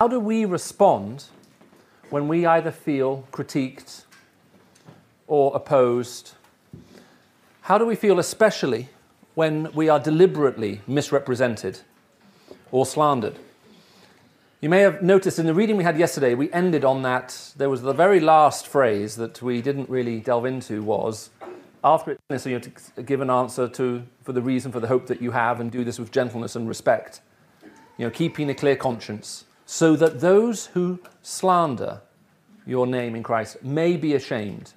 How do we respond when we either feel critiqued or opposed? How do we feel, especially when we are deliberately misrepresented or slandered? You may have noticed in the reading we had yesterday, we ended on that. There was the very last phrase that we didn't really delve into was after it, so you have to give an answer to, for the reason, for the hope that you have, and do this with gentleness and respect. You know, keeping a clear conscience, so that those who slander your name in Christ may be ashamed.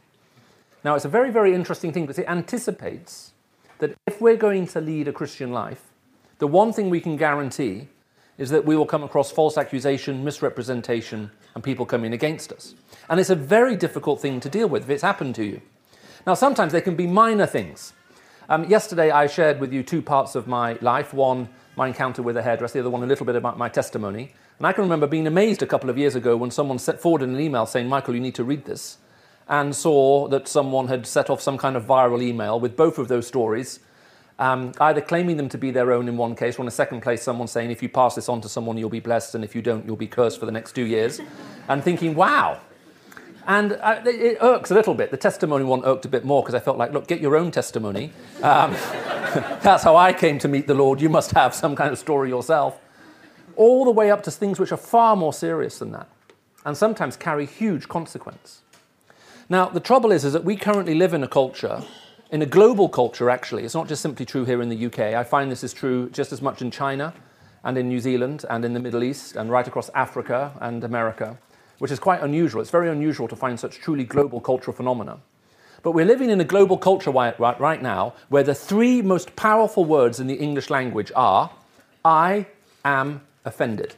Now, it's a very, very interesting thing because it anticipates that if we're going to lead a Christian life, the one thing we can guarantee is that we will come across false accusation, misrepresentation, and people coming against us. And it's a very difficult thing to deal with if it's happened to you. Now, sometimes they can be minor things. Um, yesterday, I shared with you two parts of my life one, my encounter with a hairdresser, the other one, a little bit about my testimony. And I can remember being amazed a couple of years ago when someone set forward an email saying, Michael, you need to read this, and saw that someone had set off some kind of viral email with both of those stories um, either claiming them to be their own in one case, or in a second place, someone saying, if you pass this on to someone, you'll be blessed, and if you don't, you'll be cursed for the next two years, and thinking, wow. And uh, it irks a little bit. The testimony one irked a bit more because I felt like, look, get your own testimony. Um, that's how I came to meet the Lord. You must have some kind of story yourself. All the way up to things which are far more serious than that, and sometimes carry huge consequence. Now, the trouble is, is that we currently live in a culture in a global culture, actually, it's not just simply true here in the UK. I find this is true just as much in China and in New Zealand and in the Middle East and right across Africa and America, which is quite unusual. It's very unusual to find such truly global cultural phenomena. But we're living in a global culture right, right now where the three most powerful words in the English language are I am offended.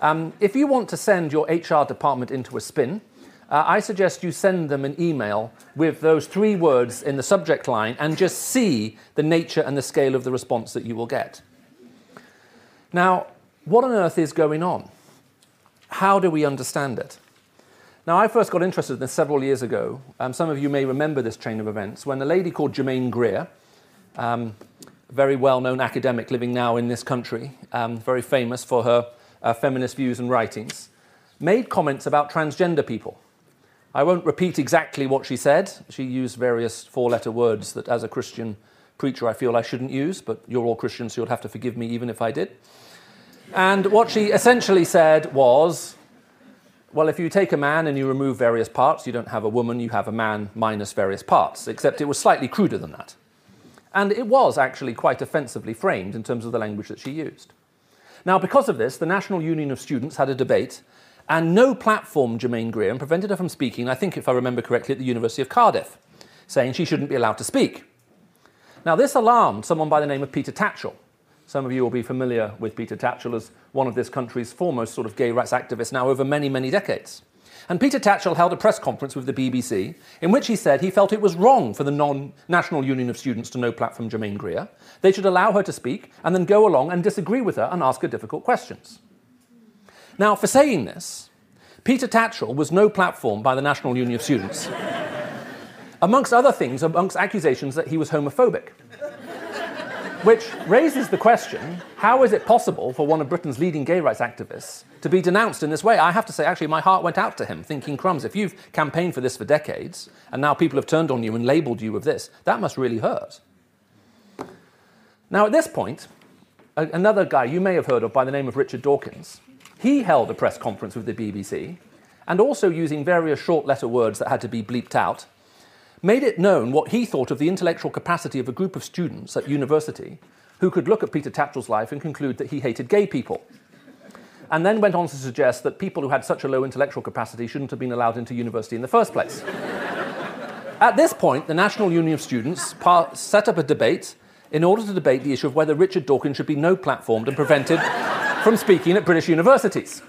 Um, if you want to send your HR department into a spin, uh, I suggest you send them an email with those three words in the subject line and just see the nature and the scale of the response that you will get. Now, what on earth is going on? How do we understand it? Now, I first got interested in this several years ago. Um, some of you may remember this chain of events when a lady called Germaine Greer, um, very well known academic living now in this country, um, very famous for her uh, feminist views and writings, made comments about transgender people. I won't repeat exactly what she said. She used various four letter words that, as a Christian preacher, I feel I shouldn't use, but you're all Christians, so you'll have to forgive me even if I did. And what she essentially said was well, if you take a man and you remove various parts, you don't have a woman, you have a man minus various parts, except it was slightly cruder than that. And it was actually quite offensively framed in terms of the language that she used. Now, because of this, the National Union of Students had a debate and no platform Germaine Greer prevented her from speaking, I think, if I remember correctly, at the University of Cardiff, saying she shouldn't be allowed to speak. Now, this alarmed someone by the name of Peter Tatchell. Some of you will be familiar with Peter Tatchell as one of this country's foremost sort of gay rights activists now over many, many decades. And Peter Tatchell held a press conference with the BBC in which he said he felt it was wrong for the non National Union of Students to no platform Germaine Greer. They should allow her to speak and then go along and disagree with her and ask her difficult questions. Now, for saying this, Peter Tatchell was no platform by the National Union of Students, amongst other things, amongst accusations that he was homophobic. Which raises the question how is it possible for one of Britain's leading gay rights activists to be denounced in this way? I have to say, actually, my heart went out to him, thinking, crumbs, if you've campaigned for this for decades and now people have turned on you and labelled you with this, that must really hurt. Now, at this point, another guy you may have heard of by the name of Richard Dawkins he held a press conference with the BBC and also using various short letter words that had to be bleeped out, made it known what he thought of the intellectual capacity of a group of students at university who could look at Peter Tatchell's life and conclude that he hated gay people. And then went on to suggest that people who had such a low intellectual capacity shouldn't have been allowed into university in the first place. at this point, the National Union of Students set up a debate in order to debate the issue of whether Richard Dawkins should be no platformed and prevented from speaking at British universities.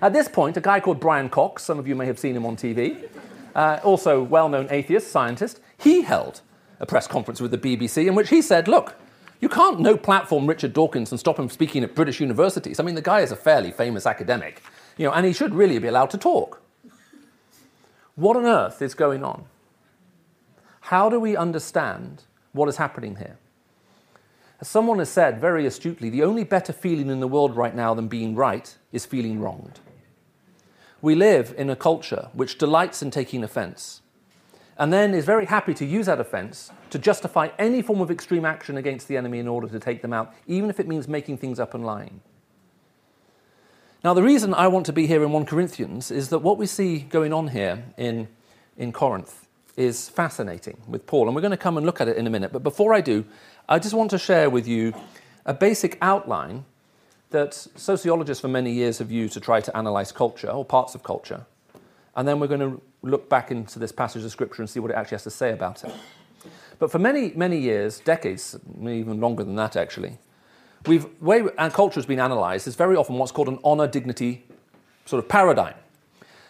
At this point, a guy called Brian Cox, some of you may have seen him on TV, uh, also well known atheist, scientist, he held a press conference with the BBC in which he said, Look, you can't no platform Richard Dawkins and stop him speaking at British universities. I mean, the guy is a fairly famous academic, you know, and he should really be allowed to talk. What on earth is going on? How do we understand what is happening here? As someone has said very astutely, the only better feeling in the world right now than being right is feeling wronged. We live in a culture which delights in taking offense and then is very happy to use that offense to justify any form of extreme action against the enemy in order to take them out, even if it means making things up and lying. Now, the reason I want to be here in 1 Corinthians is that what we see going on here in, in Corinth is fascinating with Paul, and we're going to come and look at it in a minute. But before I do, I just want to share with you a basic outline that sociologists for many years have used to try to analyze culture or parts of culture. And then we're going to look back into this passage of Scripture and see what it actually has to say about it. But for many, many years, decades, even longer than that actually, we've, way our culture has been analysed is very often what's called an honour dignity sort of paradigm.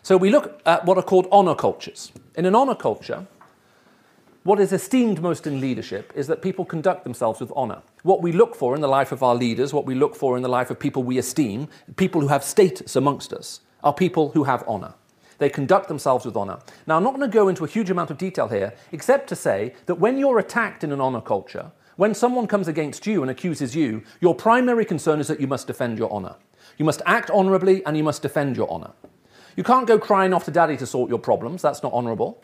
So we look at what are called honour cultures. In an honour culture, what is esteemed most in leadership is that people conduct themselves with honour. What we look for in the life of our leaders, what we look for in the life of people we esteem, people who have status amongst us, are people who have honour. They conduct themselves with honour. Now, I'm not going to go into a huge amount of detail here, except to say that when you're attacked in an honour culture, when someone comes against you and accuses you, your primary concern is that you must defend your honour. You must act honourably and you must defend your honour. You can't go crying off to daddy to sort your problems, that's not honourable.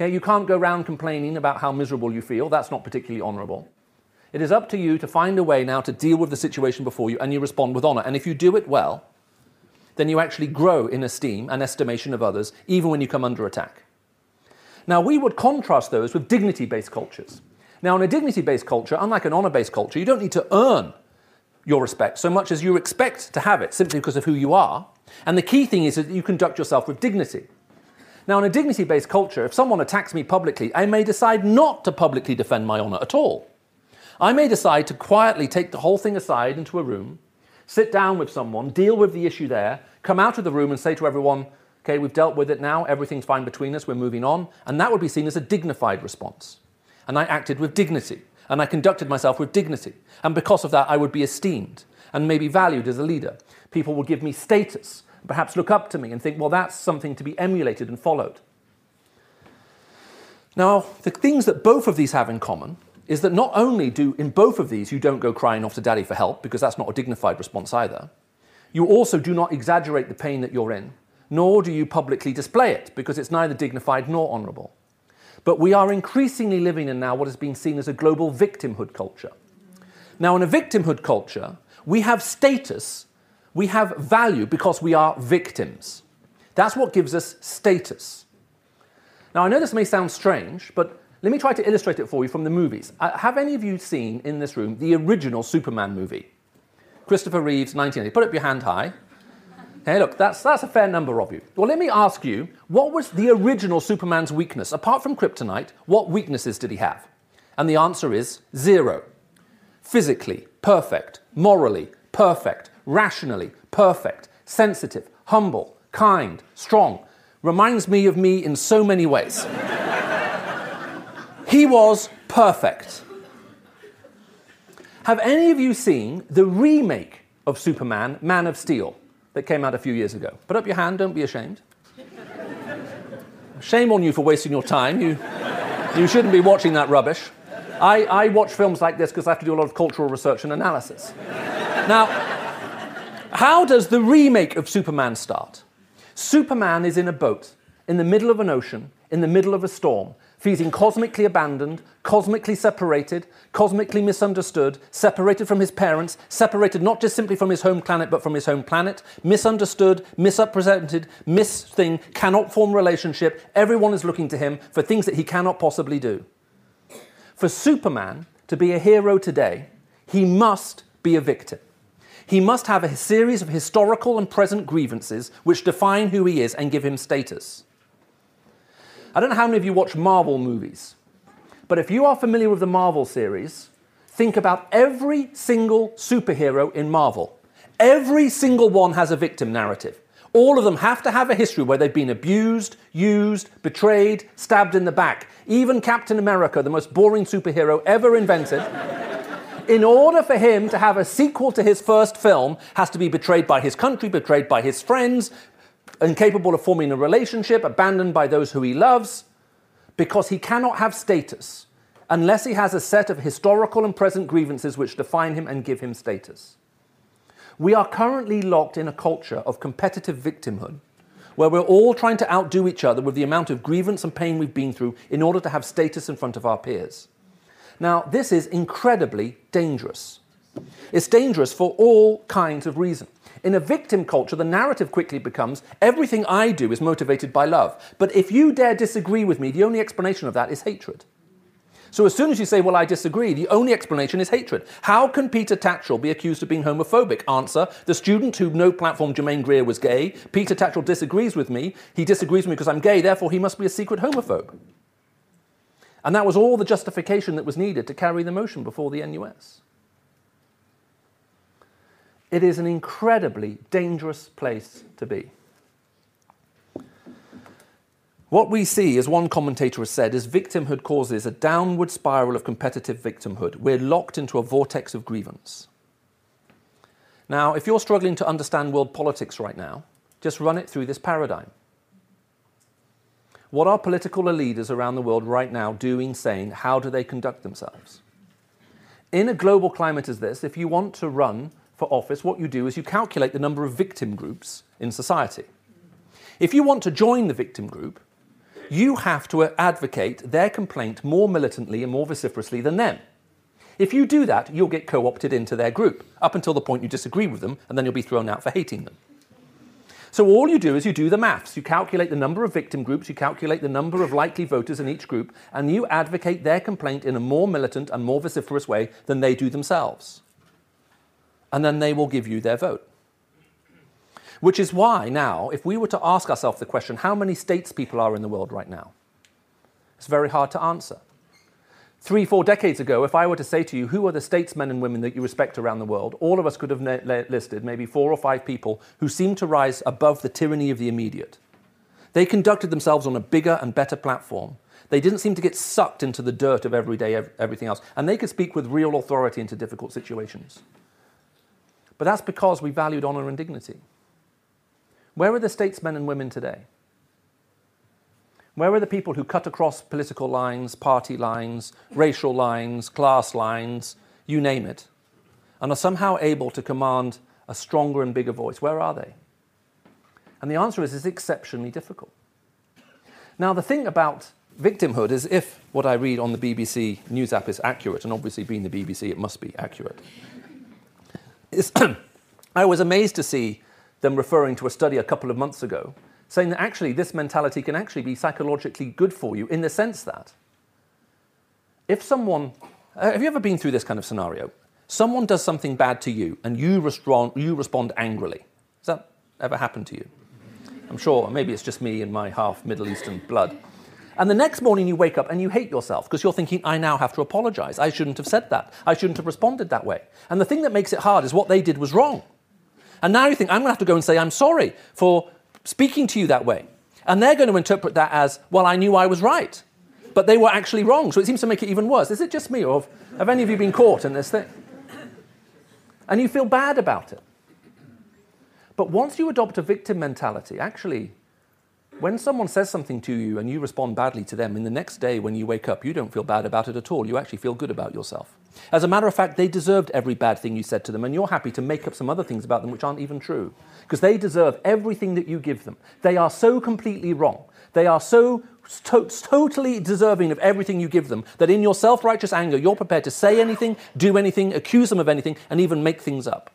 Okay, you can't go around complaining about how miserable you feel, that's not particularly honourable. It is up to you to find a way now to deal with the situation before you and you respond with honour. And if you do it well, then you actually grow in esteem and estimation of others, even when you come under attack. Now, we would contrast those with dignity based cultures. Now, in a dignity based culture, unlike an honor based culture, you don't need to earn your respect so much as you expect to have it simply because of who you are. And the key thing is that you conduct yourself with dignity. Now, in a dignity based culture, if someone attacks me publicly, I may decide not to publicly defend my honor at all. I may decide to quietly take the whole thing aside into a room, sit down with someone, deal with the issue there, come out of the room and say to everyone, okay, we've dealt with it now, everything's fine between us, we're moving on. And that would be seen as a dignified response. And I acted with dignity, and I conducted myself with dignity. And because of that, I would be esteemed and maybe valued as a leader. People would give me status, perhaps look up to me and think, well, that's something to be emulated and followed. Now, the things that both of these have in common is that not only do in both of these you don't go crying off to daddy for help, because that's not a dignified response either, you also do not exaggerate the pain that you're in, nor do you publicly display it, because it's neither dignified nor honourable. But we are increasingly living in now what has been seen as a global victimhood culture. Now, in a victimhood culture, we have status, we have value because we are victims. That's what gives us status. Now, I know this may sound strange, but let me try to illustrate it for you from the movies. Uh, have any of you seen in this room the original Superman movie? Christopher Reeves, 1980. Put up your hand high. Hey, look, that's, that's a fair number of you. Well, let me ask you what was the original Superman's weakness? Apart from kryptonite, what weaknesses did he have? And the answer is zero. Physically, perfect. Morally, perfect. Rationally, perfect. Sensitive, humble, kind, strong. Reminds me of me in so many ways. he was perfect. Have any of you seen the remake of Superman, Man of Steel, that came out a few years ago? Put up your hand, don't be ashamed. Shame on you for wasting your time. You, you shouldn't be watching that rubbish. I, I watch films like this because I have to do a lot of cultural research and analysis. Now, how does the remake of Superman start? Superman is in a boat in the middle of an ocean, in the middle of a storm, feeling cosmically abandoned, cosmically separated, cosmically misunderstood, separated from his parents, separated not just simply from his home planet, but from his home planet, misunderstood, misrepresented, miss thing, cannot form relationship. Everyone is looking to him for things that he cannot possibly do. For Superman to be a hero today, he must be a victim. He must have a series of historical and present grievances which define who he is and give him status. I don't know how many of you watch Marvel movies, but if you are familiar with the Marvel series, think about every single superhero in Marvel. Every single one has a victim narrative. All of them have to have a history where they've been abused, used, betrayed, stabbed in the back. Even Captain America, the most boring superhero ever invented, in order for him to have a sequel to his first film, has to be betrayed by his country, betrayed by his friends, incapable of forming a relationship, abandoned by those who he loves, because he cannot have status unless he has a set of historical and present grievances which define him and give him status. We are currently locked in a culture of competitive victimhood where we're all trying to outdo each other with the amount of grievance and pain we've been through in order to have status in front of our peers. Now, this is incredibly dangerous. It's dangerous for all kinds of reasons. In a victim culture, the narrative quickly becomes everything I do is motivated by love. But if you dare disagree with me, the only explanation of that is hatred. So as soon as you say, well, I disagree, the only explanation is hatred. How can Peter Tatchell be accused of being homophobic? Answer, the student who no platform Germaine Greer was gay. Peter Tatchell disagrees with me. He disagrees with me because I'm gay, therefore he must be a secret homophobe. And that was all the justification that was needed to carry the motion before the NUS. It is an incredibly dangerous place to be. What we see, as one commentator has said, is victimhood causes a downward spiral of competitive victimhood. We're locked into a vortex of grievance. Now, if you're struggling to understand world politics right now, just run it through this paradigm. What are political leaders around the world right now doing, saying? How do they conduct themselves? In a global climate as this, if you want to run for office, what you do is you calculate the number of victim groups in society. If you want to join the victim group, you have to advocate their complaint more militantly and more vociferously than them. If you do that, you'll get co opted into their group, up until the point you disagree with them, and then you'll be thrown out for hating them. So all you do is you do the maths. You calculate the number of victim groups, you calculate the number of likely voters in each group, and you advocate their complaint in a more militant and more vociferous way than they do themselves. And then they will give you their vote. Which is why now, if we were to ask ourselves the question, how many states people are in the world right now? It's very hard to answer. Three, four decades ago, if I were to say to you, who are the statesmen and women that you respect around the world, all of us could have listed maybe four or five people who seemed to rise above the tyranny of the immediate. They conducted themselves on a bigger and better platform. They didn't seem to get sucked into the dirt of everyday everything else. And they could speak with real authority into difficult situations. But that's because we valued honor and dignity. Where are the statesmen and women today? Where are the people who cut across political lines, party lines, racial lines, class lines, you name it, and are somehow able to command a stronger and bigger voice? Where are they? And the answer is it's exceptionally difficult. Now, the thing about victimhood is if what I read on the BBC News app is accurate, and obviously being the BBC, it must be accurate, I was amazed to see them referring to a study a couple of months ago, saying that actually this mentality can actually be psychologically good for you in the sense that if someone, uh, have you ever been through this kind of scenario? Someone does something bad to you and you respond, you respond angrily. Has that ever happened to you? I'm sure, maybe it's just me and my half Middle Eastern blood. And the next morning you wake up and you hate yourself because you're thinking, I now have to apologize. I shouldn't have said that. I shouldn't have responded that way. And the thing that makes it hard is what they did was wrong. And now you think, I'm going to have to go and say, I'm sorry for speaking to you that way. And they're going to interpret that as, well, I knew I was right. But they were actually wrong. So it seems to make it even worse. Is it just me, or have, have any of you been caught in this thing? And you feel bad about it. But once you adopt a victim mentality, actually, when someone says something to you and you respond badly to them, in the next day when you wake up, you don't feel bad about it at all. You actually feel good about yourself. As a matter of fact, they deserved every bad thing you said to them, and you're happy to make up some other things about them which aren't even true. Because they deserve everything that you give them. They are so completely wrong. They are so to- totally deserving of everything you give them that in your self righteous anger, you're prepared to say anything, do anything, accuse them of anything, and even make things up.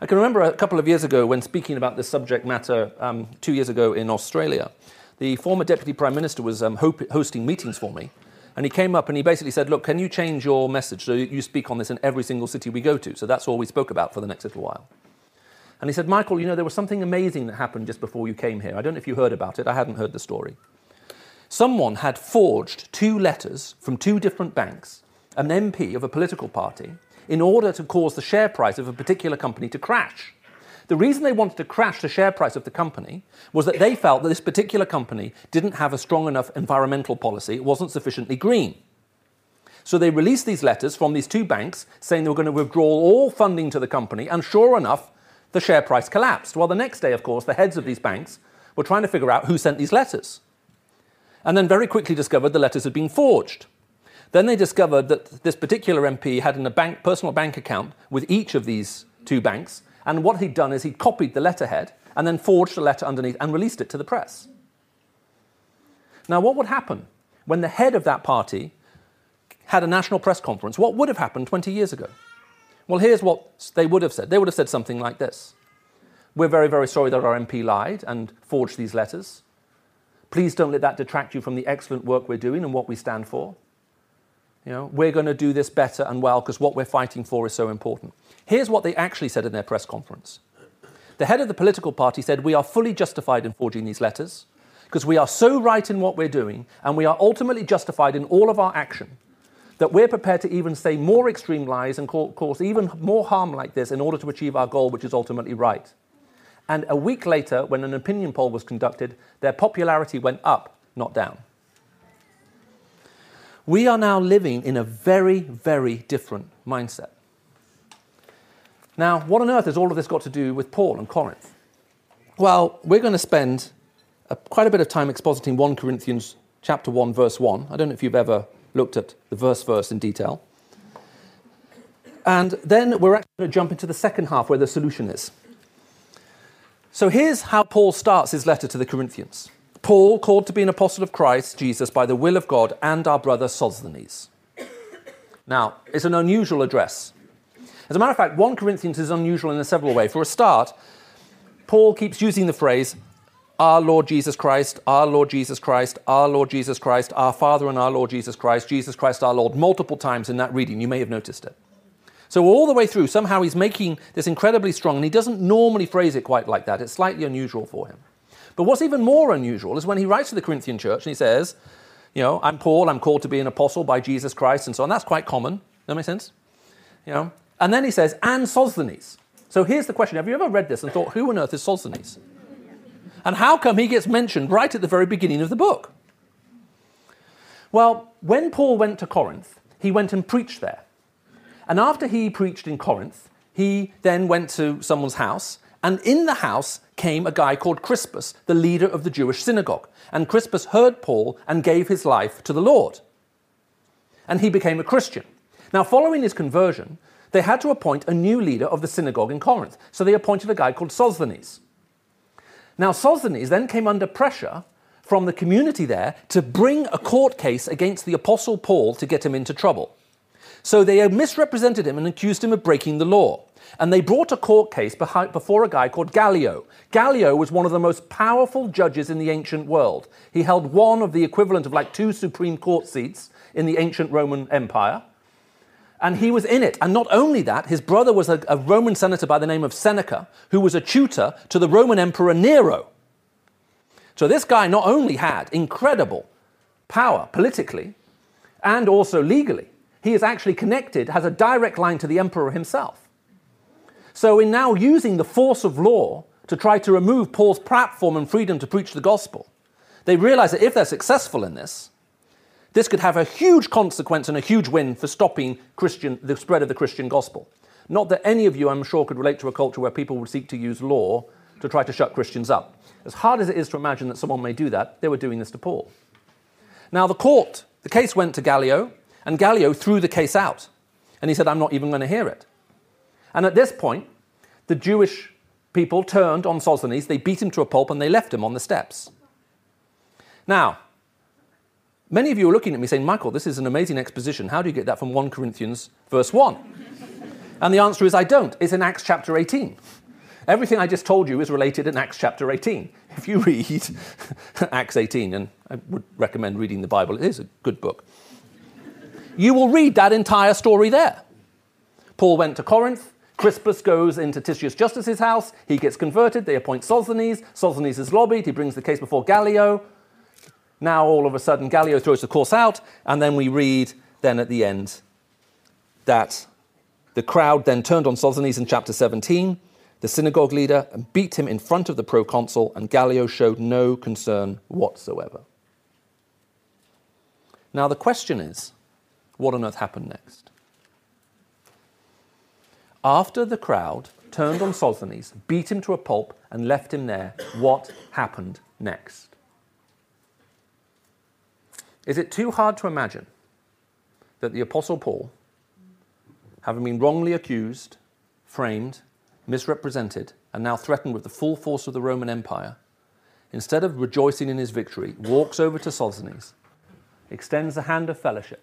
I can remember a couple of years ago when speaking about this subject matter um, two years ago in Australia, the former Deputy Prime Minister was um, ho- hosting meetings for me. And he came up and he basically said, Look, can you change your message so you speak on this in every single city we go to? So that's all we spoke about for the next little while. And he said, Michael, you know, there was something amazing that happened just before you came here. I don't know if you heard about it, I hadn't heard the story. Someone had forged two letters from two different banks, an MP of a political party, in order to cause the share price of a particular company to crash. The reason they wanted to crash the share price of the company was that they felt that this particular company didn't have a strong enough environmental policy, it wasn't sufficiently green. So they released these letters from these two banks saying they were going to withdraw all funding to the company, and sure enough, the share price collapsed. Well, the next day, of course, the heads of these banks were trying to figure out who sent these letters. And then very quickly discovered the letters had been forged. Then they discovered that this particular MP had a bank, personal bank account with each of these two banks, and what he'd done is he'd copied the letterhead and then forged a letter underneath and released it to the press. Now, what would happen when the head of that party had a national press conference? What would have happened 20 years ago? Well, here's what they would have said. They would have said something like this We're very, very sorry that our MP lied and forged these letters. Please don't let that detract you from the excellent work we're doing and what we stand for. You know, we're going to do this better and well because what we're fighting for is so important. Here's what they actually said in their press conference. The head of the political party said, We are fully justified in forging these letters because we are so right in what we're doing and we are ultimately justified in all of our action that we're prepared to even say more extreme lies and cause even more harm like this in order to achieve our goal, which is ultimately right. And a week later, when an opinion poll was conducted, their popularity went up, not down. We are now living in a very, very different mindset. Now, what on earth has all of this got to do with Paul and Corinth? Well, we're going to spend a, quite a bit of time expositing 1 Corinthians chapter 1 verse 1. I don't know if you've ever looked at the verse verse in detail. And then we're actually going to jump into the second half where the solution is. So here's how Paul starts his letter to the Corinthians. Paul, called to be an apostle of Christ Jesus by the will of God, and our brother Sosthenes. Now, it's an unusual address. As a matter of fact, 1 Corinthians is unusual in a several ways. For a start, Paul keeps using the phrase, our Lord Jesus Christ, our Lord Jesus Christ, our Lord Jesus Christ, our Father and our Lord Jesus Christ, Jesus Christ our Lord, multiple times in that reading. You may have noticed it. So, all the way through, somehow he's making this incredibly strong, and he doesn't normally phrase it quite like that. It's slightly unusual for him. But what's even more unusual is when he writes to the Corinthian church and he says, You know, I'm Paul, I'm called to be an apostle by Jesus Christ, and so on. That's quite common. That makes sense? You know? And then he says, and Sosthenes. So here's the question Have you ever read this and thought, who on earth is Sosthenes? And how come he gets mentioned right at the very beginning of the book? Well, when Paul went to Corinth, he went and preached there. And after he preached in Corinth, he then went to someone's house, and in the house came a guy called Crispus, the leader of the Jewish synagogue. And Crispus heard Paul and gave his life to the Lord. And he became a Christian. Now, following his conversion, they had to appoint a new leader of the synagogue in Corinth. So they appointed a guy called Sosthenes. Now, Sosthenes then came under pressure from the community there to bring a court case against the Apostle Paul to get him into trouble. So they misrepresented him and accused him of breaking the law. And they brought a court case before a guy called Gallio. Gallio was one of the most powerful judges in the ancient world. He held one of the equivalent of like two Supreme Court seats in the ancient Roman Empire and he was in it. And not only that, his brother was a, a, Roman senator by the name of Seneca, who was a tutor to the Roman Emperor Nero. So this guy not only had incredible power politically and also legally, he is actually connected, has a direct line to the emperor himself. So, in now using the force of law to try to remove Paul's platform and freedom to preach the gospel, they realize that if they're successful in this, this could have a huge consequence and a huge win for stopping Christian, the spread of the Christian gospel. Not that any of you, I'm sure, could relate to a culture where people would seek to use law to try to shut Christians up. As hard as it is to imagine that someone may do that, they were doing this to Paul. Now, the court, the case went to Gallio, and Gallio threw the case out. And he said, I'm not even going to hear it. And at this point, the Jewish people turned on Sosthenes, they beat him to a pulp, and they left him on the steps. Now, Many of you are looking at me saying, Michael, this is an amazing exposition. How do you get that from 1 Corinthians verse 1? and the answer is, I don't. It's in Acts chapter 18. Everything I just told you is related in Acts chapter 18. If you read Acts 18, and I would recommend reading the Bible, it is a good book, you will read that entire story there. Paul went to Corinth. Crispus goes into Titius Justus's house. He gets converted. They appoint Sosthenes. Sosthenes is lobbied. He brings the case before Gallio. Now, all of a sudden, Gallio throws the course out, and then we read then at the end that the crowd then turned on Sosthenes in chapter 17, the synagogue leader, and beat him in front of the proconsul, and Gallio showed no concern whatsoever. Now, the question is what on earth happened next? After the crowd turned on Sosthenes, beat him to a pulp, and left him there, what happened next? Is it too hard to imagine that the Apostle Paul, having been wrongly accused, framed, misrepresented, and now threatened with the full force of the Roman Empire, instead of rejoicing in his victory, walks over to Sosthenes, extends the hand of fellowship,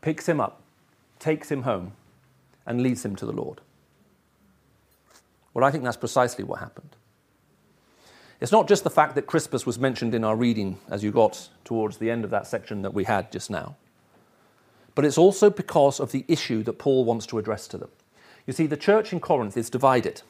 picks him up, takes him home, and leads him to the Lord. Well, I think that's precisely what happened. It's not just the fact that Crispus was mentioned in our reading as you got towards the end of that section that we had just now, but it's also because of the issue that Paul wants to address to them. You see, the church in Corinth is divided.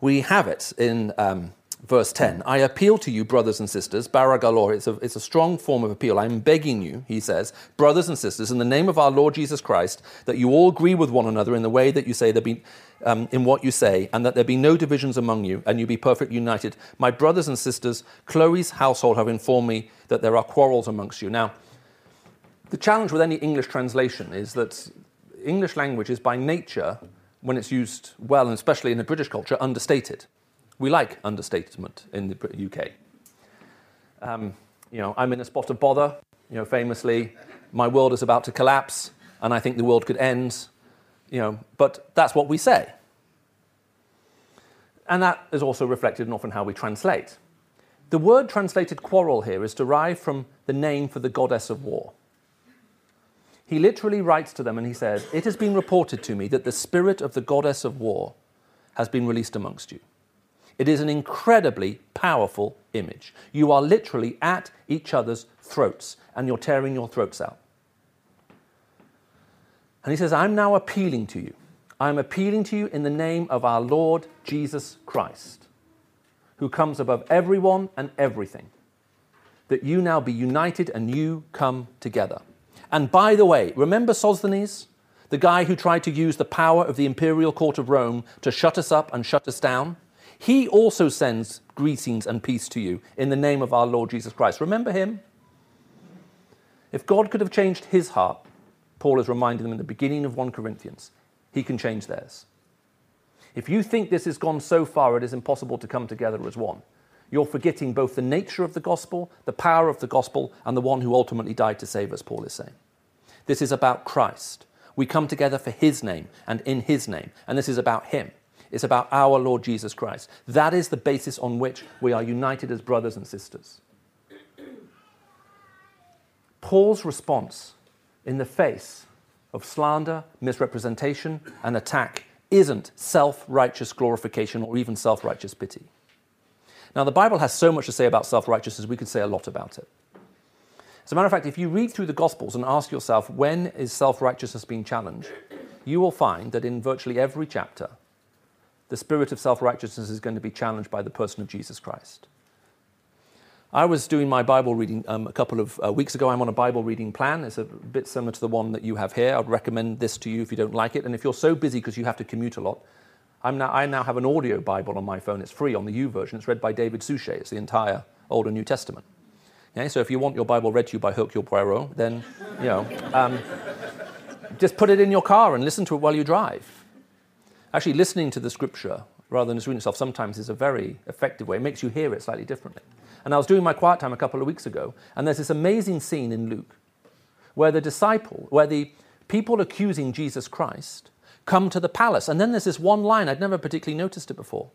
We have it in um, verse 10 I appeal to you, brothers and sisters, parakalo, it's a, it's a strong form of appeal. I'm begging you, he says, brothers and sisters, in the name of our Lord Jesus Christ, that you all agree with one another in the way that you say there be, um, in what you say, and that there be no divisions among you, and you be perfectly united. My brothers and sisters, Chloe's household have informed me that there are quarrels amongst you. Now, the challenge with any English translation is that English language is by nature, when it's used well, and especially in the British culture, understated. We like understatement in the UK. Um, you know, I'm in a spot of bother. You know, famously, my world is about to collapse, and I think the world could end. You know, but that's what we say, and that is also reflected in often how we translate. The word translated quarrel here is derived from the name for the goddess of war. He literally writes to them and he says, It has been reported to me that the spirit of the goddess of war has been released amongst you. It is an incredibly powerful image. You are literally at each other's throats and you're tearing your throats out. And he says, I'm now appealing to you. I'm appealing to you in the name of our Lord Jesus Christ, who comes above everyone and everything, that you now be united and you come together. And by the way, remember Sosthenes, the guy who tried to use the power of the imperial court of Rome to shut us up and shut us down? He also sends greetings and peace to you in the name of our Lord Jesus Christ. Remember him? If God could have changed his heart, Paul is reminding them in the beginning of 1 Corinthians, he can change theirs. If you think this has gone so far it is impossible to come together as one, you're forgetting both the nature of the gospel, the power of the gospel, and the one who ultimately died to save us, Paul is saying. This is about Christ. We come together for his name and in his name, and this is about him. It's about our Lord Jesus Christ. That is the basis on which we are united as brothers and sisters. Paul's response in the face of slander, misrepresentation, and attack isn't self righteous glorification or even self righteous pity. Now, the Bible has so much to say about self righteousness, we could say a lot about it. As a matter of fact, if you read through the Gospels and ask yourself, when is self righteousness being challenged, you will find that in virtually every chapter, the spirit of self righteousness is going to be challenged by the person of Jesus Christ. I was doing my Bible reading um, a couple of uh, weeks ago. I'm on a Bible reading plan. It's a bit similar to the one that you have here. I'd recommend this to you if you don't like it. And if you're so busy because you have to commute a lot, now, i now have an audio Bible on my phone. It's free on the YouVersion. It's read by David Suchet. It's the entire Old and New Testament. Okay, so if you want your Bible read to you by Hercule Poirot, then, you know, um, just put it in your car and listen to it while you drive. Actually, listening to the scripture rather than just reading itself sometimes is a very effective way. It makes you hear it slightly differently. And I was doing my quiet time a couple of weeks ago, and there's this amazing scene in Luke where the disciple, where the people accusing Jesus Christ come to the palace. And then there's this one line, I'd never particularly noticed it before.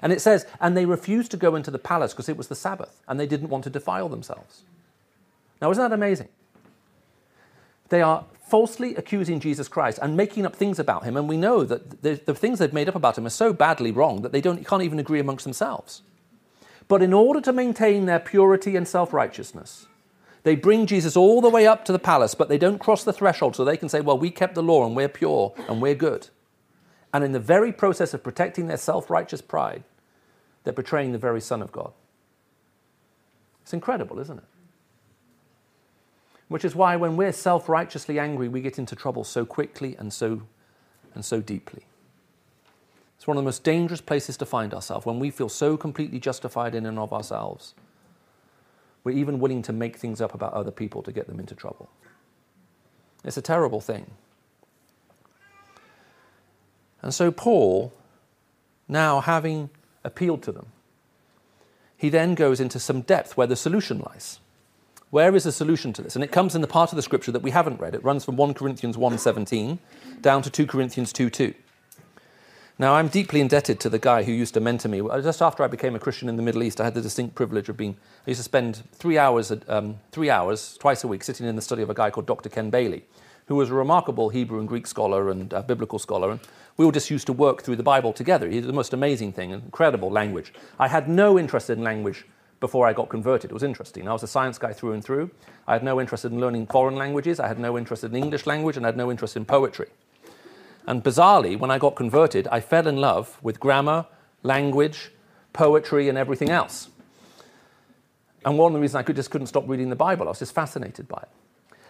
And it says, and they refused to go into the palace because it was the Sabbath and they didn't want to defile themselves. Now, isn't that amazing? They are falsely accusing Jesus Christ and making up things about him. And we know that the, the things they've made up about him are so badly wrong that they don't, can't even agree amongst themselves. But in order to maintain their purity and self righteousness, they bring Jesus all the way up to the palace, but they don't cross the threshold so they can say, well, we kept the law and we're pure and we're good. And in the very process of protecting their self righteous pride, they're betraying the very Son of God. It's incredible, isn't it? Which is why when we're self righteously angry, we get into trouble so quickly and so, and so deeply. It's one of the most dangerous places to find ourselves when we feel so completely justified in and of ourselves. We're even willing to make things up about other people to get them into trouble. It's a terrible thing. And so, Paul, now having appealed to them, he then goes into some depth where the solution lies. Where is the solution to this? And it comes in the part of the scripture that we haven't read. It runs from 1 Corinthians 1:17 down to 2 Corinthians 2:2. Now, I'm deeply indebted to the guy who used to mentor me. Just after I became a Christian in the Middle East, I had the distinct privilege of being. I used to spend three hours, um, three hours twice a week sitting in the study of a guy called Dr. Ken Bailey, who was a remarkable Hebrew and Greek scholar and uh, biblical scholar. And we all just used to work through the Bible together. He's the most amazing thing, incredible language. I had no interest in language before I got converted. It was interesting. I was a science guy through and through. I had no interest in learning foreign languages. I had no interest in English language, and I had no interest in poetry. And bizarrely, when I got converted, I fell in love with grammar, language, poetry, and everything else. And one of the reasons I could, just couldn't stop reading the Bible, I was just fascinated by it.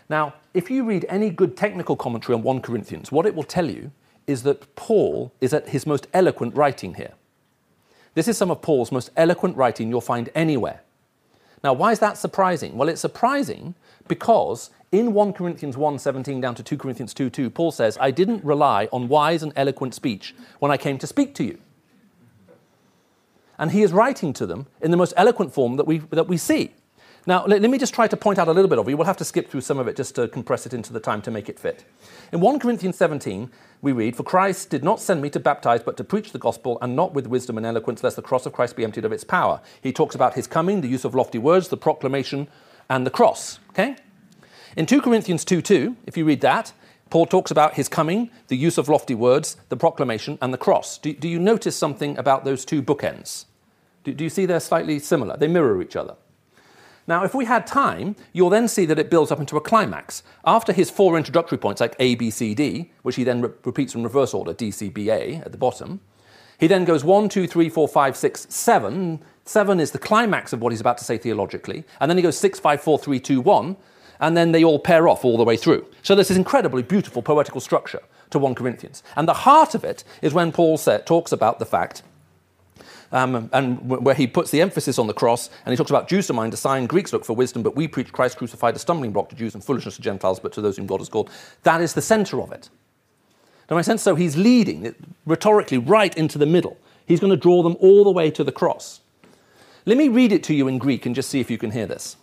Now, if you read any good technical commentary on 1 Corinthians, what it will tell you is that Paul is at his most eloquent writing here. This is some of Paul's most eloquent writing you'll find anywhere. Now, why is that surprising? Well, it's surprising because in 1 Corinthians 1:17 down to 2 Corinthians 2:2, Paul says, "I didn't rely on wise and eloquent speech when I came to speak to you." And he is writing to them in the most eloquent form that we, that we see. Now, let, let, me just try to point out a little bit of it. We'll have to skip through some of it just to compress it into the time to make it fit. In 1 Corinthians 17, we read, For Christ did not send me to baptize, but to preach the gospel, and not with wisdom and eloquence, lest the cross of Christ be emptied of its power. He talks about his coming, the use of lofty words, the proclamation, and the cross. Okay? In 2 Corinthians 2 2, if you read that, Paul talks about his coming, the use of lofty words, the proclamation, and the cross. Do, do you notice something about those two bookends? Do, do you see they're slightly similar? They mirror each other. Now, if we had time, you'll then see that it builds up into a climax. After his four introductory points, like A, B, C, D, which he then re- repeats in reverse order, D, C, B, A, at the bottom, he then goes 1, 2, 3, 4, 5, 6, 7. 7 is the climax of what he's about to say theologically. And then he goes 6, 5, 4, 3, 2, 1. And then they all pair off all the way through. So this incredibly beautiful poetical structure to 1 Corinthians. And the heart of it is when Paul talks about the fact um, and where he puts the emphasis on the cross, and he talks about Jews are mind, a sign, Greeks look for wisdom, but we preach Christ crucified, a stumbling block to Jews and foolishness to Gentiles, but to those whom God has called. That is the center of it. Does my sense? So he's leading it rhetorically right into the middle. He's going to draw them all the way to the cross. Let me read it to you in Greek and just see if you can hear this.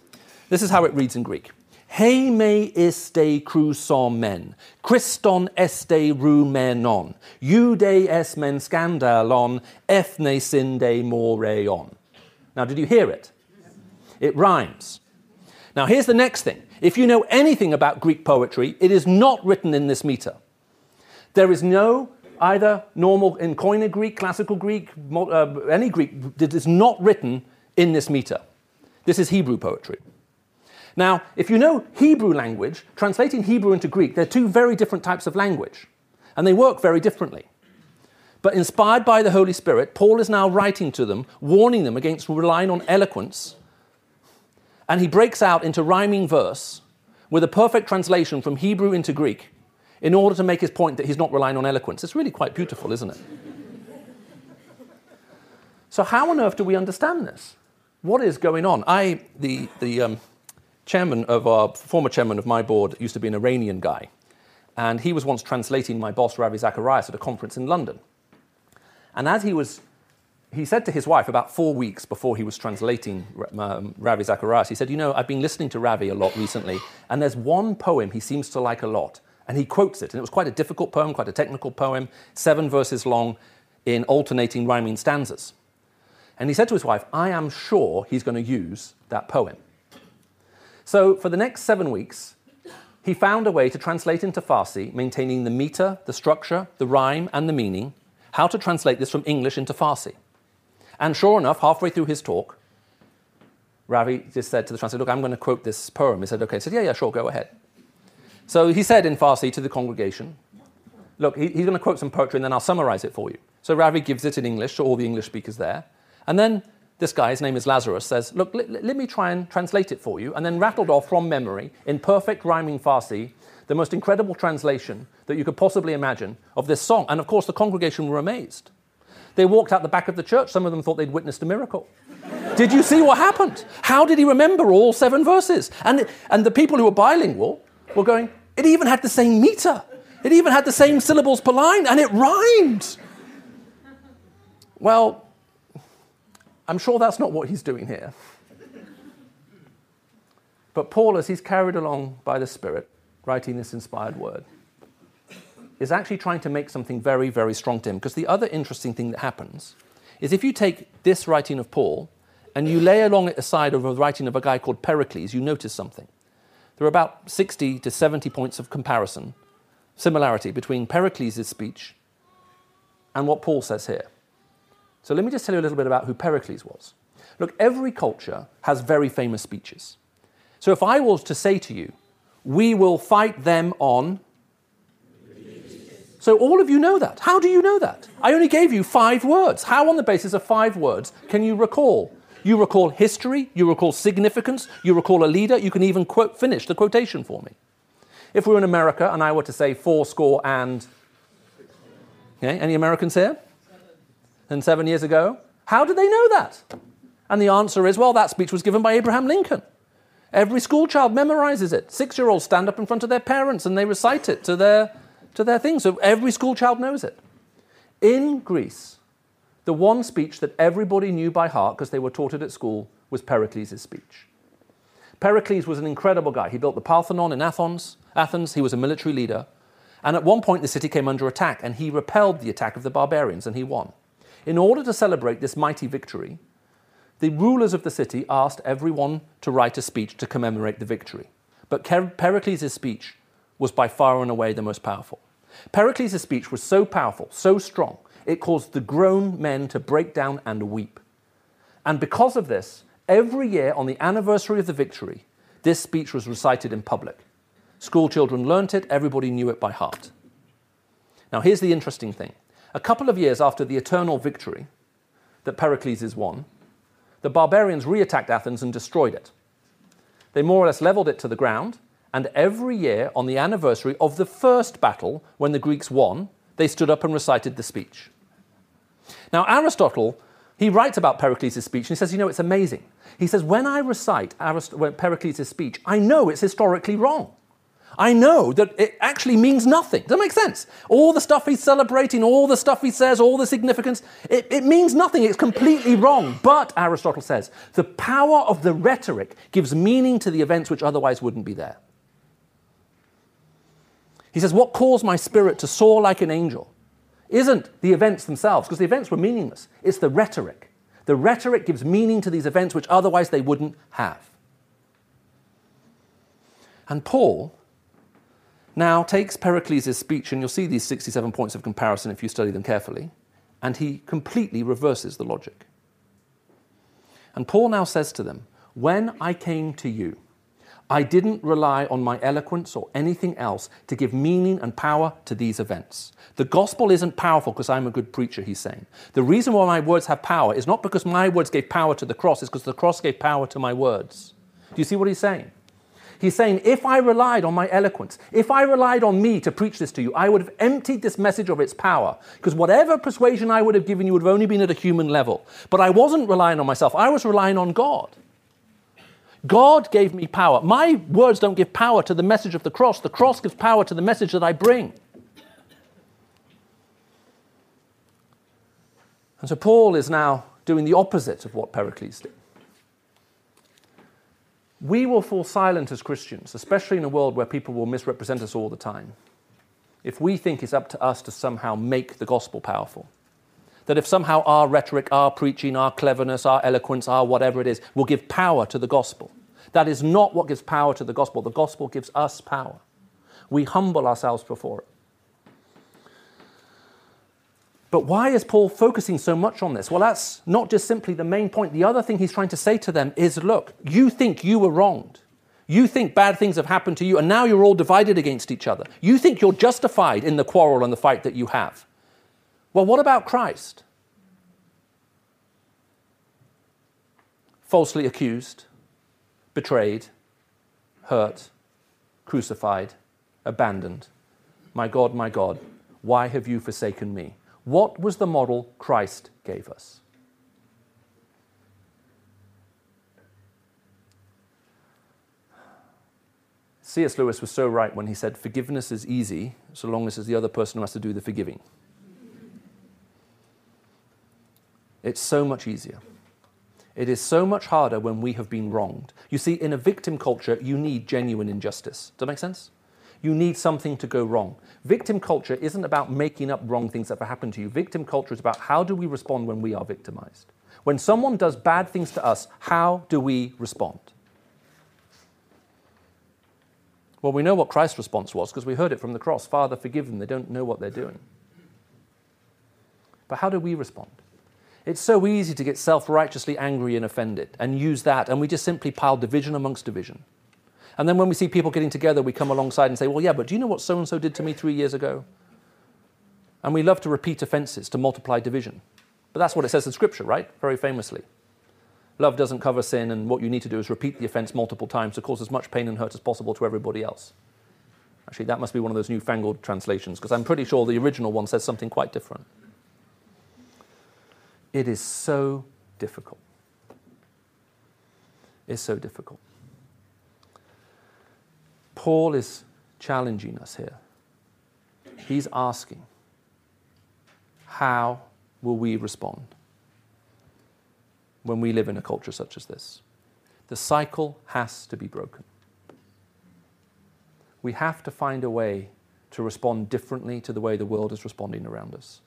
This is how it reads in Greek. Hei me iste cruson men, Christon este rumenon, Jude es men scandalon, ethne sinde moreon. Now, did you hear it? It rhymes. Now, here's the next thing. If you know anything about Greek poetry, it is not written in this meter. There is no either normal in Koine Greek, classical Greek, uh, any Greek that is not written in this meter. This is Hebrew poetry. Now, if you know Hebrew language, translating Hebrew into Greek, they're two very different types of language, and they work very differently. But inspired by the Holy Spirit, Paul is now writing to them, warning them against relying on eloquence, and he breaks out into rhyming verse with a perfect translation from Hebrew into Greek in order to make his point that he's not relying on eloquence. It's really quite beautiful, isn't it? so, how on earth do we understand this? What is going on? I, the, the, um, chairman of our former chairman of my board used to be an Iranian guy, and he was once translating my boss Ravi Zacharias at a conference in London. And as he was, he said to his wife about four weeks before he was translating um, Ravi Zacharias, he said, "You know, I've been listening to Ravi a lot recently, and there's one poem he seems to like a lot." And he quotes it, and it was quite a difficult poem, quite a technical poem, seven verses long, in alternating rhyming stanzas. And he said to his wife, I am sure he's going to use that poem. So for the next seven weeks, he found a way to translate into Farsi, maintaining the meter, the structure, the rhyme, and the meaning, how to translate this from English into Farsi. And sure enough, halfway through his talk, Ravi just said to the translator, Look, I'm going to quote this poem. He said, Okay. He said, Yeah, yeah, sure, go ahead. So he said in Farsi to the congregation, Look, he, he's going to quote some poetry and then I'll summarize it for you. So Ravi gives it in English to all the English speakers there. And then this guy, his name is Lazarus, says, Look, let, let me try and translate it for you, and then rattled off from memory in perfect rhyming Farsi the most incredible translation that you could possibly imagine of this song. And of course, the congregation were amazed. They walked out the back of the church. Some of them thought they'd witnessed a miracle. did you see what happened? How did he remember all seven verses? And, and the people who were bilingual were going, it even had the same meter. It even had the same syllables per line, and it rhymed. Well, I'm sure that's not what he's doing here. But Paul, as he's carried along by the Spirit, writing this inspired word, is actually trying to make something very, very strong to him. Because the other interesting thing that happens is if you take this writing of Paul and you lay along it aside side of a writing of a guy called Pericles, you notice something. There are about 60 to 70 points of comparison, similarity between Pericles' speech and what Paul says here. So let me just tell you a little bit about who Pericles was. Look, every culture has very famous speeches. So if I was to say to you, we will fight them on so all of you know that. How do you know that? I only gave you five words. How, on the basis of five words, can you recall? You recall history, you recall significance, you recall a leader, you can even quote, finish the quotation for me. If we were in America and I were to say four score and. Okay, any Americans here? And seven years ago? How did they know that? And the answer is well, that speech was given by Abraham Lincoln. Every school child memorizes it. Six year olds stand up in front of their parents and they recite it to their to their thing. So every school child knows it. In Greece, the one speech that everybody knew by heart because they were taught it at school was Pericles' speech. Pericles was an incredible guy. He built the Parthenon in Athens. Athens. He was a military leader. And at one point, the city came under attack, and he repelled the attack of the barbarians, and he won. In order to celebrate this mighty victory, the rulers of the city asked everyone to write a speech to commemorate the victory. But Pericles' speech was by far and away the most powerful. Pericles' speech was so powerful, so strong, it caused the grown men to break down and weep. And because of this, every year on the anniversary of the victory, this speech was recited in public. School children learnt it, everybody knew it by heart. Now, here's the interesting thing. A couple of years after the eternal victory that Pericles won, the barbarians re-attacked Athens and destroyed it. They more or less leveled it to the ground, and every year, on the anniversary of the first battle, when the Greeks won, they stood up and recited the speech. Now, Aristotle, he writes about Pericles' speech, and he says, you know, it's amazing. He says, when I recite Arist- Pericles' speech, I know it's historically wrong. I know that it actually means nothing. Does that make sense? All the stuff he's celebrating, all the stuff he says, all the significance, it, it means nothing. It's completely wrong. But, Aristotle says, the power of the rhetoric gives meaning to the events which otherwise wouldn't be there. He says, What caused my spirit to soar like an angel isn't the events themselves, because the events were meaningless. It's the rhetoric. The rhetoric gives meaning to these events which otherwise they wouldn't have. And Paul now takes Pericles' speech, and you'll see these 67 points of comparison if you study them carefully, and he completely reverses the logic. And Paul now says to them, When I came to you, I didn't rely on my eloquence or anything else to give meaning and power to these events. The gospel isn't powerful because I'm a good preacher, he's saying. The reason why my words have power is not because my words gave power to the cross, it's because the cross gave power to my words. Do you see what he's saying? He's saying, if I relied on my eloquence, if I relied on me to preach this to you, I would have emptied this message of its power. Because whatever persuasion I would have given you would have only been at a human level. But I wasn't relying on myself, I was relying on God. God gave me power. My words don't give power to the message of the cross, the cross gives power to the message that I bring. And so Paul is now doing the opposite of what Pericles did. We will fall silent as Christians, especially in a world where people will misrepresent us all the time, if we think it's up to us to somehow make the gospel powerful. That if somehow our rhetoric, our preaching, our cleverness, our eloquence, our whatever it is, will give power to the gospel. That is not what gives power to the gospel. The gospel gives us power. We humble ourselves before it. But why is Paul focusing so much on this? Well, that's not just simply the main point. The other thing he's trying to say to them is look, you think you were wronged. You think bad things have happened to you, and now you're all divided against each other. You think you're justified in the quarrel and the fight that you have. Well, what about Christ? Falsely accused, betrayed, hurt, crucified, abandoned. My God, my God, why have you forsaken me? What was the model Christ gave us? C.S. Lewis was so right when he said, Forgiveness is easy so long as it's the other person who has to do the forgiving. It's so much easier. It is so much harder when we have been wronged. You see, in a victim culture, you need genuine injustice. Does that make sense? You need something to go wrong. Victim culture isn't about making up wrong things that have happened to you. Victim culture is about how do we respond when we are victimized. When someone does bad things to us, how do we respond? Well, we know what Christ's response was because we heard it from the cross Father, forgive them, they don't know what they're doing. But how do we respond? It's so easy to get self righteously angry and offended and use that, and we just simply pile division amongst division. And then when we see people getting together, we come alongside and say, Well, yeah, but do you know what so and so did to me three years ago? And we love to repeat offenses to multiply division. But that's what it says in Scripture, right? Very famously. Love doesn't cover sin, and what you need to do is repeat the offense multiple times to cause as much pain and hurt as possible to everybody else. Actually, that must be one of those newfangled translations, because I'm pretty sure the original one says something quite different. It is so difficult. It's so difficult. Paul is challenging us here. He's asking, How will we respond when we live in a culture such as this? The cycle has to be broken. We have to find a way to respond differently to the way the world is responding around us.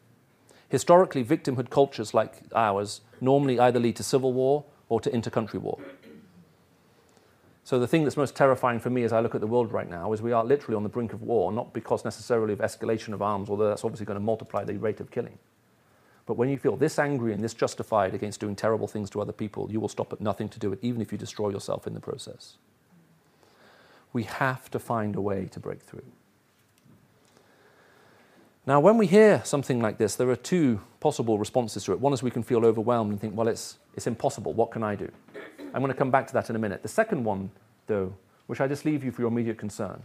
Historically, victimhood cultures like ours normally either lead to civil war or to intercountry war. So the thing that's most terrifying for me as I look at the world right now is we are literally on the brink of war, not because necessarily of escalation of arms, although that's obviously going to multiply the rate of killing. But when you feel this angry and this justified against doing terrible things to other people, you will stop at nothing to do it, even if you destroy yourself in the process. We have to find a way to break through. Now, when we hear something like this, there are two possible responses to it. One is we can feel overwhelmed and think, well, it's, it's impossible. What can I do? I'm going to come back to that in a minute. The second one, though, which I just leave you for your immediate concern,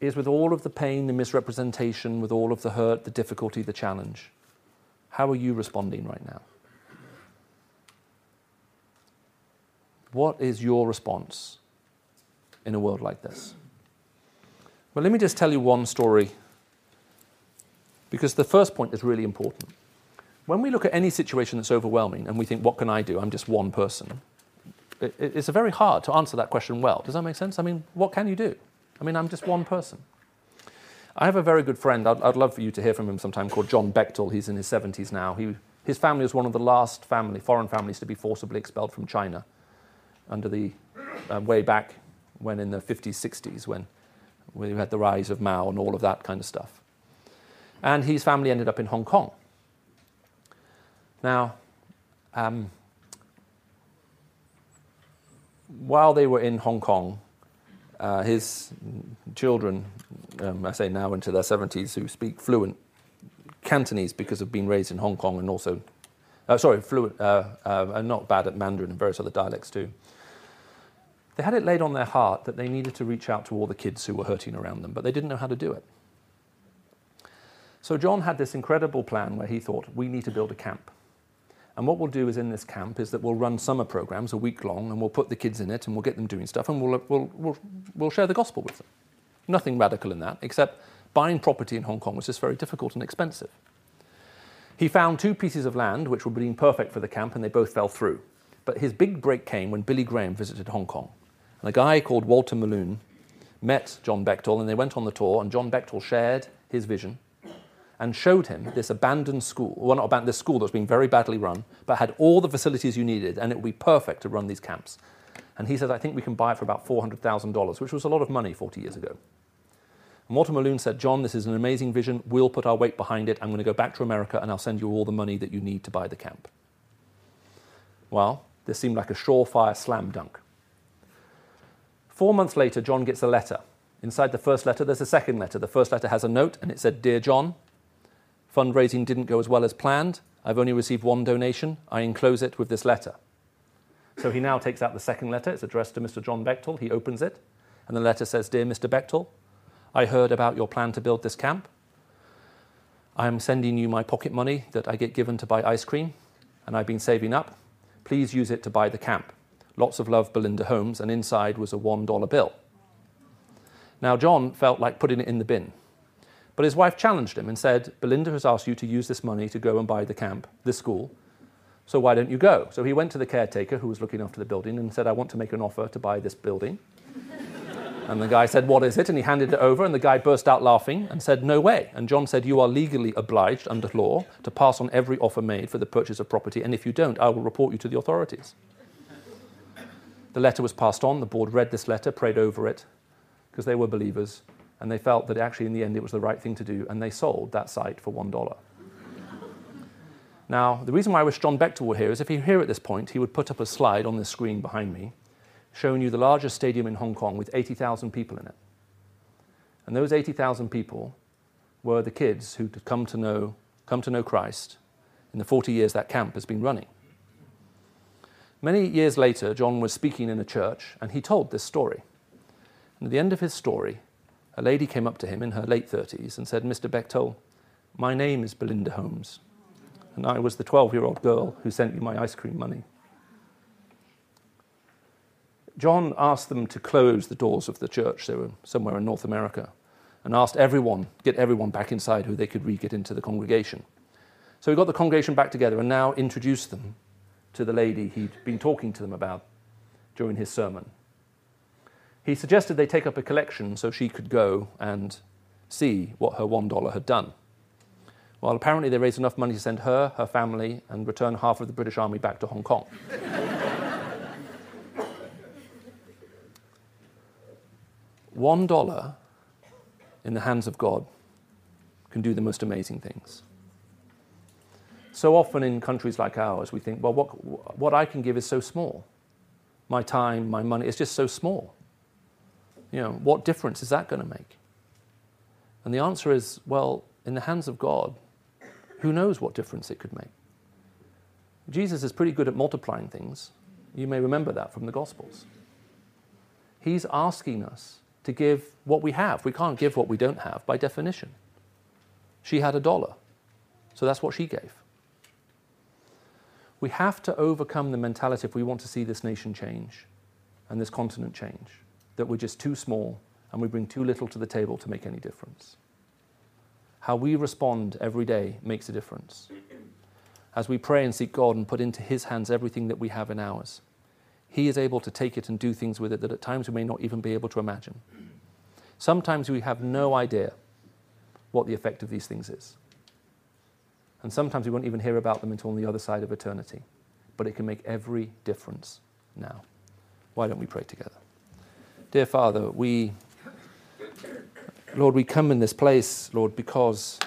is with all of the pain, the misrepresentation, with all of the hurt, the difficulty, the challenge, how are you responding right now? What is your response in a world like this? Well, let me just tell you one story because the first point is really important. When we look at any situation that's overwhelming and we think, what can I do? I'm just one person. It, it's very hard to answer that question well. Does that make sense? I mean, what can you do? I mean, I'm just one person. I have a very good friend, I'd, I'd love for you to hear from him sometime, called John Bechtel. He's in his 70s now. He, his family was one of the last family, foreign families to be forcibly expelled from China under the uh, way back when in the 50s, 60s, when we had the rise of Mao and all of that kind of stuff. And his family ended up in Hong Kong. Now, um, while they were in Hong Kong, uh, his children, um, I say now into their 70s, who speak fluent Cantonese because of being raised in Hong Kong and also, uh, sorry, fluent, uh, uh not bad at Mandarin and various other dialects too. They had it laid on their heart that they needed to reach out to all the kids who were hurting around them, but they didn't know how to do it. So John had this incredible plan where he thought, we need to build a camp. And what we'll do is in this camp is that we'll run summer programs a week long and we'll put the kids in it and we'll get them doing stuff and we'll, we'll, we'll, we'll share the gospel with them. Nothing radical in that, except buying property in Hong Kong was just very difficult and expensive. He found two pieces of land which were being perfect for the camp and they both fell through. But his big break came when Billy Graham visited Hong Kong. And a guy called Walter Meloon met John Bechtel and they went on the tour and John Bechtel shared his vision and showed him this abandoned school, well, not abandoned, this school that was being very badly run, but had all the facilities you needed, and it would be perfect to run these camps. And he said, I think we can buy it for about $400,000, which was a lot of money 40 years ago. And Walter Meloon said, John, this is an amazing vision. We'll put our weight behind it. I'm going to go back to America and I'll send you all the money that you need to buy the camp. Well, this seemed like a surefire slam dunk. Four months later, John gets a letter. Inside the first letter, there's a second letter. The first letter has a note, and it said, Dear John, Fundraising didn't go as well as planned. I've only received one donation. I enclose it with this letter. So he now takes out the second letter. It's addressed to Mr. John Bechtel. He opens it, and the letter says Dear Mr. Bechtel, I heard about your plan to build this camp. I am sending you my pocket money that I get given to buy ice cream, and I've been saving up. Please use it to buy the camp. Lots of love, Belinda Holmes, and inside was a $1 bill. Now, John felt like putting it in the bin. But his wife challenged him and said, Belinda has asked you to use this money to go and buy the camp, this school. So why don't you go? So he went to the caretaker who was looking after the building and said, I want to make an offer to buy this building. and the guy said, What is it? And he handed it over, and the guy burst out laughing and said, No way. And John said, You are legally obliged under law to pass on every offer made for the purchase of property, and if you don't, I will report you to the authorities. The letter was passed on. The board read this letter, prayed over it, because they were believers, and they felt that actually, in the end, it was the right thing to do, and they sold that site for $1. Now, the reason why I wish John Bechtel were here is if he were here at this point, he would put up a slide on the screen behind me showing you the largest stadium in Hong Kong with 80,000 people in it. And those 80,000 people were the kids who had come to know, come to know Christ in the 40 years that camp has been running. Many years later, John was speaking in a church and he told this story. And at the end of his story, a lady came up to him in her late 30s and said, Mr. Bechtel, my name is Belinda Holmes and I was the 12 year old girl who sent you my ice cream money. John asked them to close the doors of the church, they were somewhere in North America, and asked everyone, get everyone back inside who they could re get into the congregation. So he got the congregation back together and now introduced them to the lady he'd been talking to them about during his sermon. He suggested they take up a collection so she could go and see what her $1 had done. Well, apparently they raised enough money to send her, her family, and return half of the British Army back to Hong Kong. One dollar in the hands of God can do the most amazing things. So often in countries like ours, we think, well, what, what I can give is so small. My time, my money, is just so small. You know, what difference is that going to make? And the answer is, well, in the hands of God, who knows what difference it could make? Jesus is pretty good at multiplying things. You may remember that from the Gospels. He's asking us to give what we have. We can't give what we don't have by definition. She had a dollar, so that's what she gave. We have to overcome the mentality if we want to see this nation change and this continent change, that we're just too small and we bring too little to the table to make any difference. How we respond every day makes a difference. As we pray and seek God and put into His hands everything that we have in ours, He is able to take it and do things with it that at times we may not even be able to imagine. Sometimes we have no idea what the effect of these things is. And sometimes we won't even hear about them until on the other side of eternity. But it can make every difference now. Why don't we pray together? Dear Father, we Lord, we come in this place, Lord, because,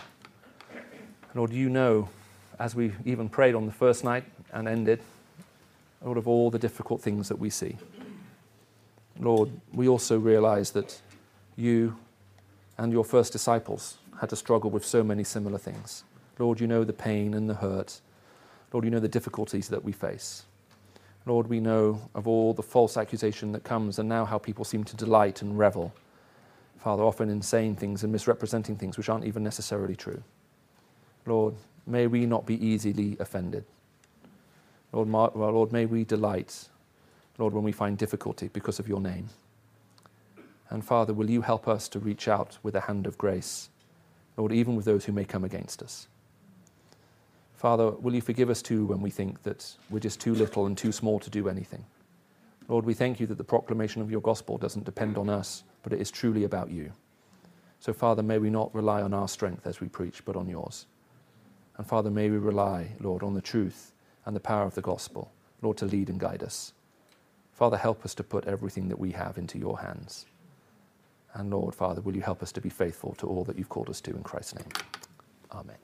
Lord, you know, as we even prayed on the first night and ended, Lord, of all the difficult things that we see. Lord, we also realize that you and your first disciples had to struggle with so many similar things. Lord, you know the pain and the hurt. Lord, you know the difficulties that we face. Lord, we know of all the false accusation that comes and now how people seem to delight and revel Father, often in saying things and misrepresenting things which aren't even necessarily true. Lord, may we not be easily offended. Lord, well, Lord, may we delight, Lord, when we find difficulty because of your name. And Father, will you help us to reach out with a hand of grace, Lord, even with those who may come against us. Father, will you forgive us too when we think that we're just too little and too small to do anything? Lord, we thank you that the proclamation of your gospel doesn't depend on us, but it is truly about you. So, Father, may we not rely on our strength as we preach, but on yours. And, Father, may we rely, Lord, on the truth and the power of the gospel, Lord, to lead and guide us. Father, help us to put everything that we have into your hands. And, Lord, Father, will you help us to be faithful to all that you've called us to in Christ's name? Amen.